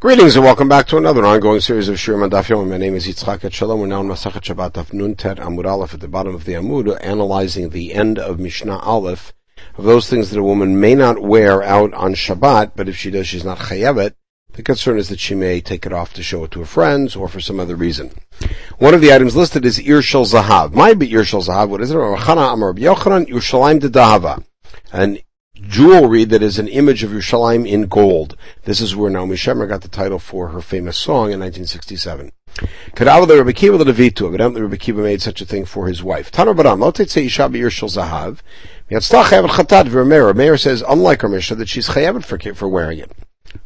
Greetings and welcome back to another ongoing series of Shirim Daf Yomi. My name is Yitzchak Etshalom. We're now in Masachet Shabbat Daf Nun Tet Amud Aleph at the bottom of the Amud, analyzing the end of Mishnah Aleph of those things that a woman may not wear out on Shabbat, but if she does, she's not chayavet. The concern is that she may take it off to show it to her friends or for some other reason. One of the items listed is Irshal Zahav. My be Irshal Zahav. What is it? Amar Yochanan Yerushalayim de Dahava. An jewelry that is an image of Yerushalayim in gold. This is where Naomi Shemer got the title for her famous song in 1967. Kadava the Rebbe Kiva Levitu. Evidently Rebbe Kiva made such a thing for his wife. Tana Baram, lo tetzei isha be'irshal zahav. Yatztach chayavet chatat v'remeir. Meir says, unlike our Mishnah, that she's chayavet for, for wearing it.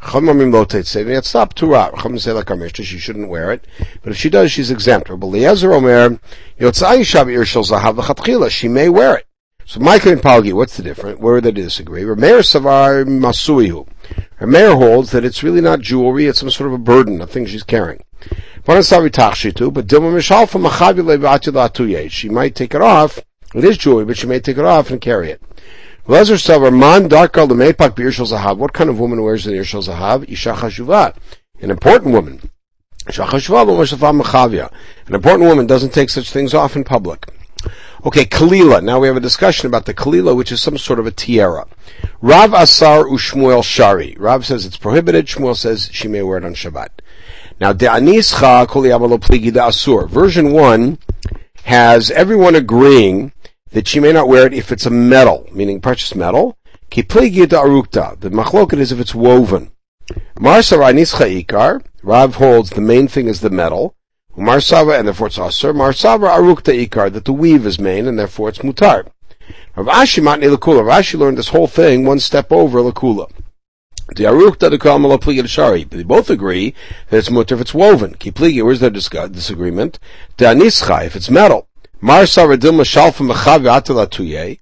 Chamamim lo tetzei v'yatztap tura. Chum say like our Mishnah, she shouldn't wear it. But if she does, she's exempt. Rabbi Eliezer Omer, yotzai isha be'irshal zahav v'chatchila. She may wear it. So Michael and Palgi, what's the difference? Where would they disagree? Rameir Savar Masuihu. Rameir holds that it's really not jewelry, it's some sort of a burden, a thing she's carrying. But She might take it off. It is jewelry, but she may take it off and carry it. What kind of woman wears an Irshal Zahav? An important woman. An important woman doesn't take such things off in public. Okay, Kalila. Now we have a discussion about the Kalila, which is some sort of a tiara. Rav Asar Ushmuel Shari. Rav says it's prohibited. Shmuel says she may wear it on Shabbat. Now, De'anischa Koliyamalo Pligi Asur. Version 1 has everyone agreeing that she may not wear it if it's a metal, meaning precious metal. Ki Pligi Arukta. The machloket is if it's woven. Marsa Ranischa Ikar. Rav holds the main thing is the metal. Marsava, and therefore it's Asr. Marsava Arukta Ikar, that the weave is main, and therefore it's Mutar. Rav Ashi Matni. Rav learned this whole thing one step over Lakula. The Arukta the Kamala Pliga Shari. They both agree that it's mutar if it's woven. Kipliga, where's their disagreement? The Anischa, if it's metal. Marsava Dilma Shalfa Mechavi Atala Tuye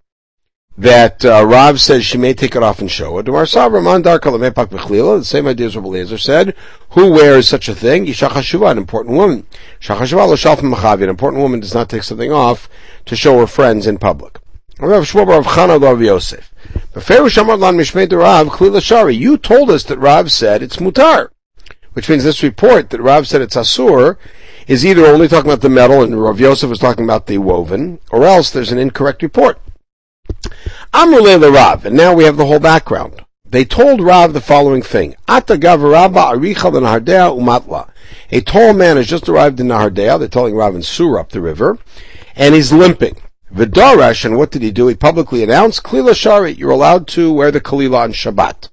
that uh, Rav says she may take it off and show it. The same idea as Rabbi Eliezer said. Who wears such a thing? Yishachashuva, an important woman. Shachashuva an important woman does not take something off to show her friends in public. Rav Shmuel Rav Chana Rav Yosef. You told us that Rav said it's mutar, which means this report that Rav said it's asur is either only talking about the metal and Rav Yosef was talking about the woven, or else there's an incorrect report. Amrule Rav, and now we have the whole background. They told Rav the following thing. A tall man has just arrived in Nahardea. They're telling Rav in Sur up the river. And he's limping. Vidarash, and what did he do? He publicly announced, Kalila Shari, you're allowed to wear the Kalila on Shabbat.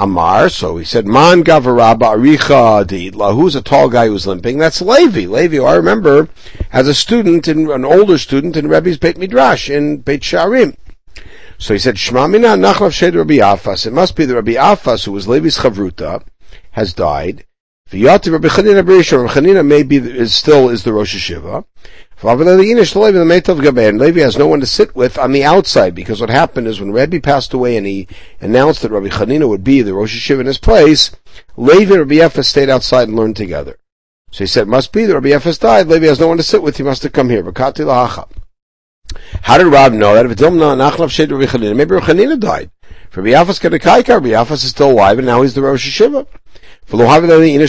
Amar, so he said, Man Gavaraba Aricha Deitla, who's a tall guy who's limping? That's Levi. Levi, oh, I remember, as a student, in, an older student in Rebbe's Beit Midrash in Beit Sharim. So he said, Shema mina nachlav shed Rabbi Afas. It must be the Rabbi Afas, who was Levi's chavruta, has died. Rabbi Chanina maybe is still is the Rosh Hashiva. Levi has no one to sit with on the outside because what happened is when Rabbi passed away and he announced that Rabbi Chanina would be the Rosh Hashiva in his place, Levi and Rabbi Efes stayed outside and learned together. So he said, must be that Rabbi Efes died. Levi has no one to sit with. He must have come here. How did Rab know that? Maybe Rabbi Chanina died. Rabbi Yafas Kadakaika, Rabbi Yafas is still alive and now he's the Rosh Hashiva. For Levi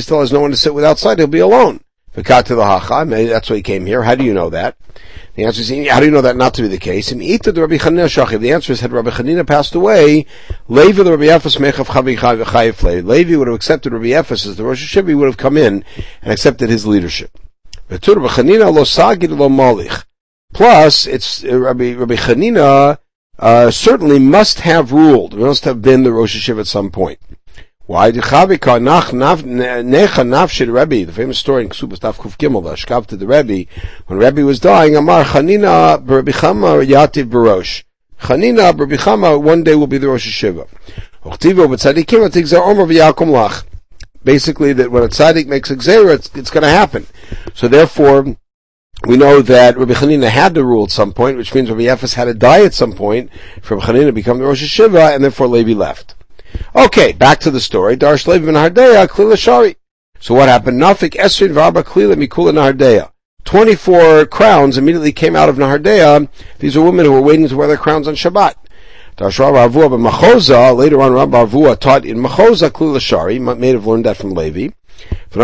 still has no one to sit with outside, he'll be alone. That's why he came here. How do you know that? The answer is, how do you know that not to be the case? In Ita the Rabbi Chanina Shachiv, the answer is, had Rabbi Chanina passed away, Levi the Rabbi Yafas Mechav Chavi Levi would have accepted Rabbi Yafas as the Rosh Hashiva, he would have come in and accepted his leadership. Plus, it's uh, Rabbi, Rabbi Chanina uh, certainly must have ruled, must have been the Rosh Hashiva at some point. Why? The Chavika nach necha nafshid Rebbe, the famous story in Ksubas Daf Kuf Gimel, the Ashkav to the Rebbe, when Rebbe was dying, Amar Chanina Rabbi Chama Yativ Barosh. Chanina Rabbi Chama one day will be the Rosh Hashiva. Basically that when a tzaddik makes a gzera, it's, it's going to happen. So therefore, we know that Rabbi Chanina had to rule at some point, which means Rabbi Yefes had to die at some point for Rabbi Chanina to become the Rosh Hashiva, and therefore Levi left. Okay, back to the story. Darsh ben Klila Shari. So what happened? Nafik Esrin Varba Klila Mikula Nahardeya. 24 crowns immediately came out of Nahardeya. These are women who were waiting to wear their crowns on Shabbat. Dash Rav Avua b'Machoza, later on Rav Avua taught in Machoza Klula Shari, may have learned that from Levi. From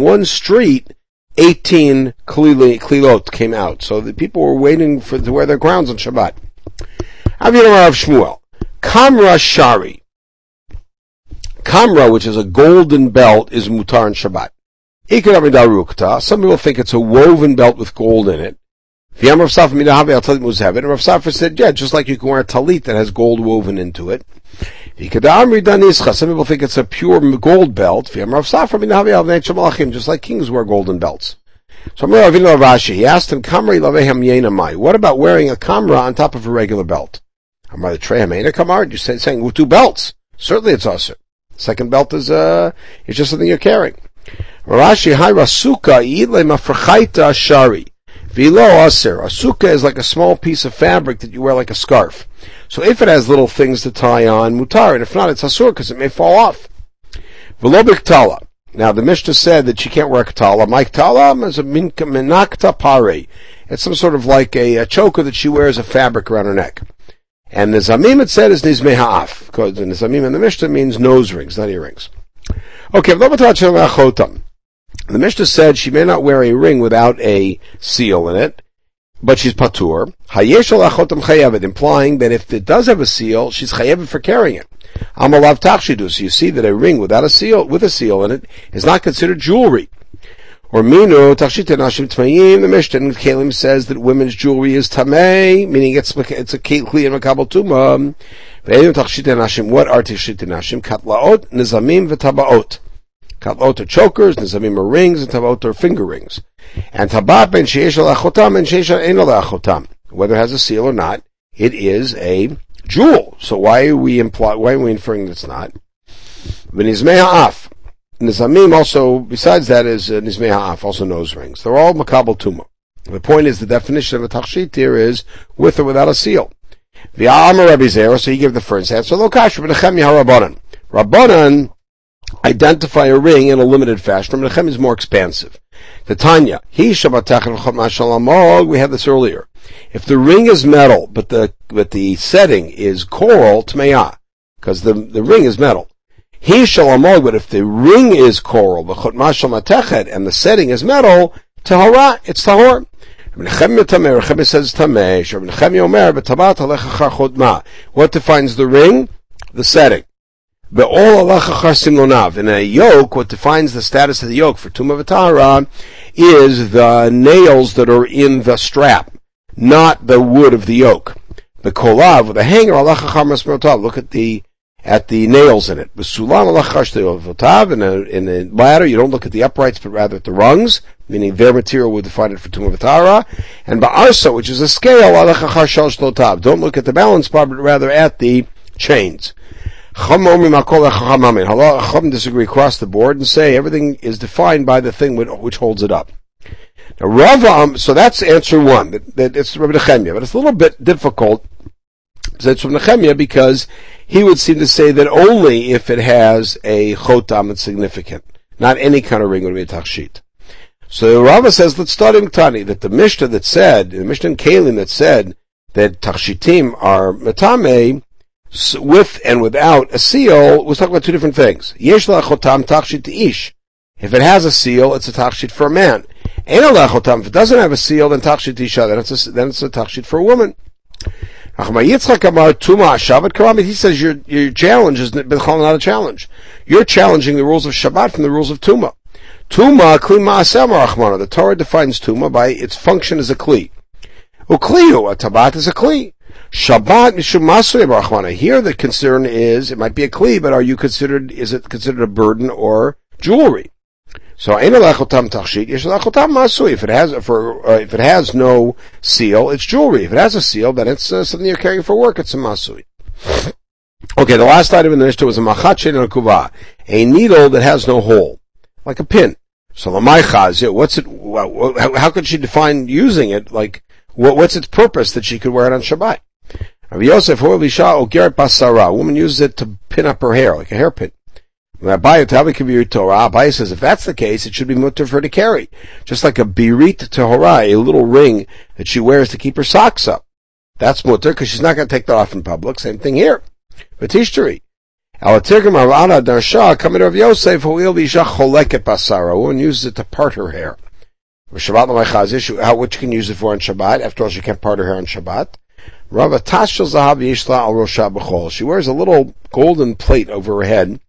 one street, 18 klilot came out. So the people were waiting for to wear their crowns on Shabbat. Rav Shmuel. Kamra Shari. Kamra, which is a golden belt, is mutar in Shabbat. Some people think it's a woven belt with gold in it. And Rav Safra said, yeah, just like you can wear a talit that has gold woven into it. Some people think it's a pure gold belt. Just like kings wear golden belts. So he asked him, What about wearing a kamra on top of a regular belt? Amar Treyamein Kamar, you say saying with two belts. Certainly it's also. Second belt is uh it's just something you're carrying. Rashi hi rasuka mafrachaita shari. Vilo aser. A sukkah is like a small piece of fabric that you wear like a scarf. So if it has little things to tie on, mutar, and if not, it's asur because it may fall off. Velo tala. Now the Mishnah said that she can't wear a katala. My katala is a minakta pare. It's some sort of like a, a choker that she wears a fabric around her neck. And the zamim it said is nizmei ha'af, because the zamim in the Mishnah means nose rings, not earrings. Okay, the Mishnah said she may not wear a ring without a seal in it, but she's patur. Hayesh implying that if it does have a seal, she's chayevet for carrying it. Amalav takshidu. So you see that a ring without a seal, with a seal in it, is not considered jewelry. Or minu tachshita nashim tmayim. The Mishnah in Kalim says that women's jewelry is tamei, meaning it's it's a kli and makabel tuma. Ve'edim tachshita nashim. What are tachshita nashim? Katlaot, nizamim, v'tabaot. Katlaot are chokers, nizamim are rings, and tabaot are finger rings. And tabat ben sheish achotam and sheish ein achotam. Whether it has a seal or not, it is a jewel. So why are we imply, why are we inferring that it's not? V'nizmei ha'af. Nizamim also, besides that, is uh, Nizmei Ha'af, also nose rings. They're all Makabal Tuma. The point is, the definition of a Tachshit here is with or without a seal. The Amar Rabbi Zera, so he gave the first answer. Lokash Rabbi Nechemia Rabbanan. Rabbanan identify a ring in a limited fashion. Rabbi Nechemia is more expansive. The Tanya, he Shabbatach we had this earlier. If the ring is metal, but the, but the setting is coral, Tmeah, because the, the ring is metal. He shall but if the ring is coral, and the setting is metal, tahara, it's tahor. Says tameh. What defines the ring? The setting. In a yoke, what defines the status of the yoke for tumah v'tahara is the nails that are in the strap, not the wood of the yoke. The kolav, the hanger, alechachar masmerotav. Look at the at the nails in it. In a, in a ladder, you don't look at the uprights, but rather at the rungs, meaning their material would define it for Tumah And Ba'arsa, which is a scale, don't look at the balance part, but rather at the chains. Chum disagree across the board and say everything is defined by the thing which holds it up. Now, Rav, um, so that's answer one. That, that it's Rabbi Nechemia, but it's a little bit difficult. It's from Nechemia because he would seem to say that only if it has a chotam it's significant. Not any kind of ring would be a tachshit. So Rava says, let's start in Tani, that the Mishnah that said, the Mishnah in Kalim that said that tachshitim are metame, with and without a seal, was talking about two different things. Yesh chotam tachshit ish. If it has a seal, it's a tachshit for a man. If it doesn't have a seal, then tachshit isha, then it's a, then it's a tachshit for a woman. He says your, your challenge is not a challenge. You're challenging the rules of Shabbat from the rules of Tuma. Tuma, kli ma'asem Rachmana. The Torah defines Tuma by its function as a kli. Ukliu, a tabat is a kli. Shabbat mishum Here the concern is, it might be a kli, but are you considered, is it considered a burden or jewelry? So If it has for uh, if it has no seal, it's jewelry. If it has a seal, then it's uh, something you're carrying for work. It's a masui. Okay, the last item in the Mishnah was a machatchin and a kuva, a needle that has no hole, like a pin. So the what's it? How could she define using it? Like, what's its purpose that she could wear it on Shabbat? Rabbi Yosef, a woman uses it to pin up her hair, like a hairpin. Abai says if that's the case, it should be mutter for her to carry. Just like a birit Torah, a little ring that she wears to keep her socks up. That's mutter because she's not going to take that off in public. Same thing here. Vatishtari. Alatirgam of Ana Darsha, coming of Yosef, who will be choleket basara. One uses it to part her hair. Shabbat l'maychazish, how which can use it for on Shabbat. After all, she can't part her hair on Shabbat. Rava tashel zahav yishla al rosha b'chol. She wears a little golden plate over her head.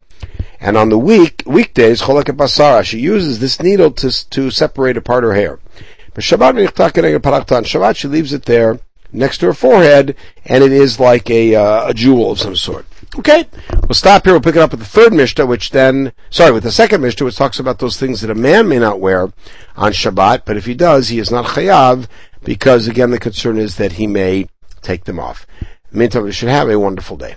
And on the week weekdays, choleket basara, she uses this needle to to separate apart her hair. But Shabbat Shabbat she leaves it there next to her forehead, and it is like a, uh, a jewel of some sort. Okay, we'll stop here. We'll pick it up with the third Mishnah, which then, sorry, with the second Mishnah, which talks about those things that a man may not wear on Shabbat, but if he does, he is not chayav, because again, the concern is that he may take them off. In the meantime, we should have a wonderful day.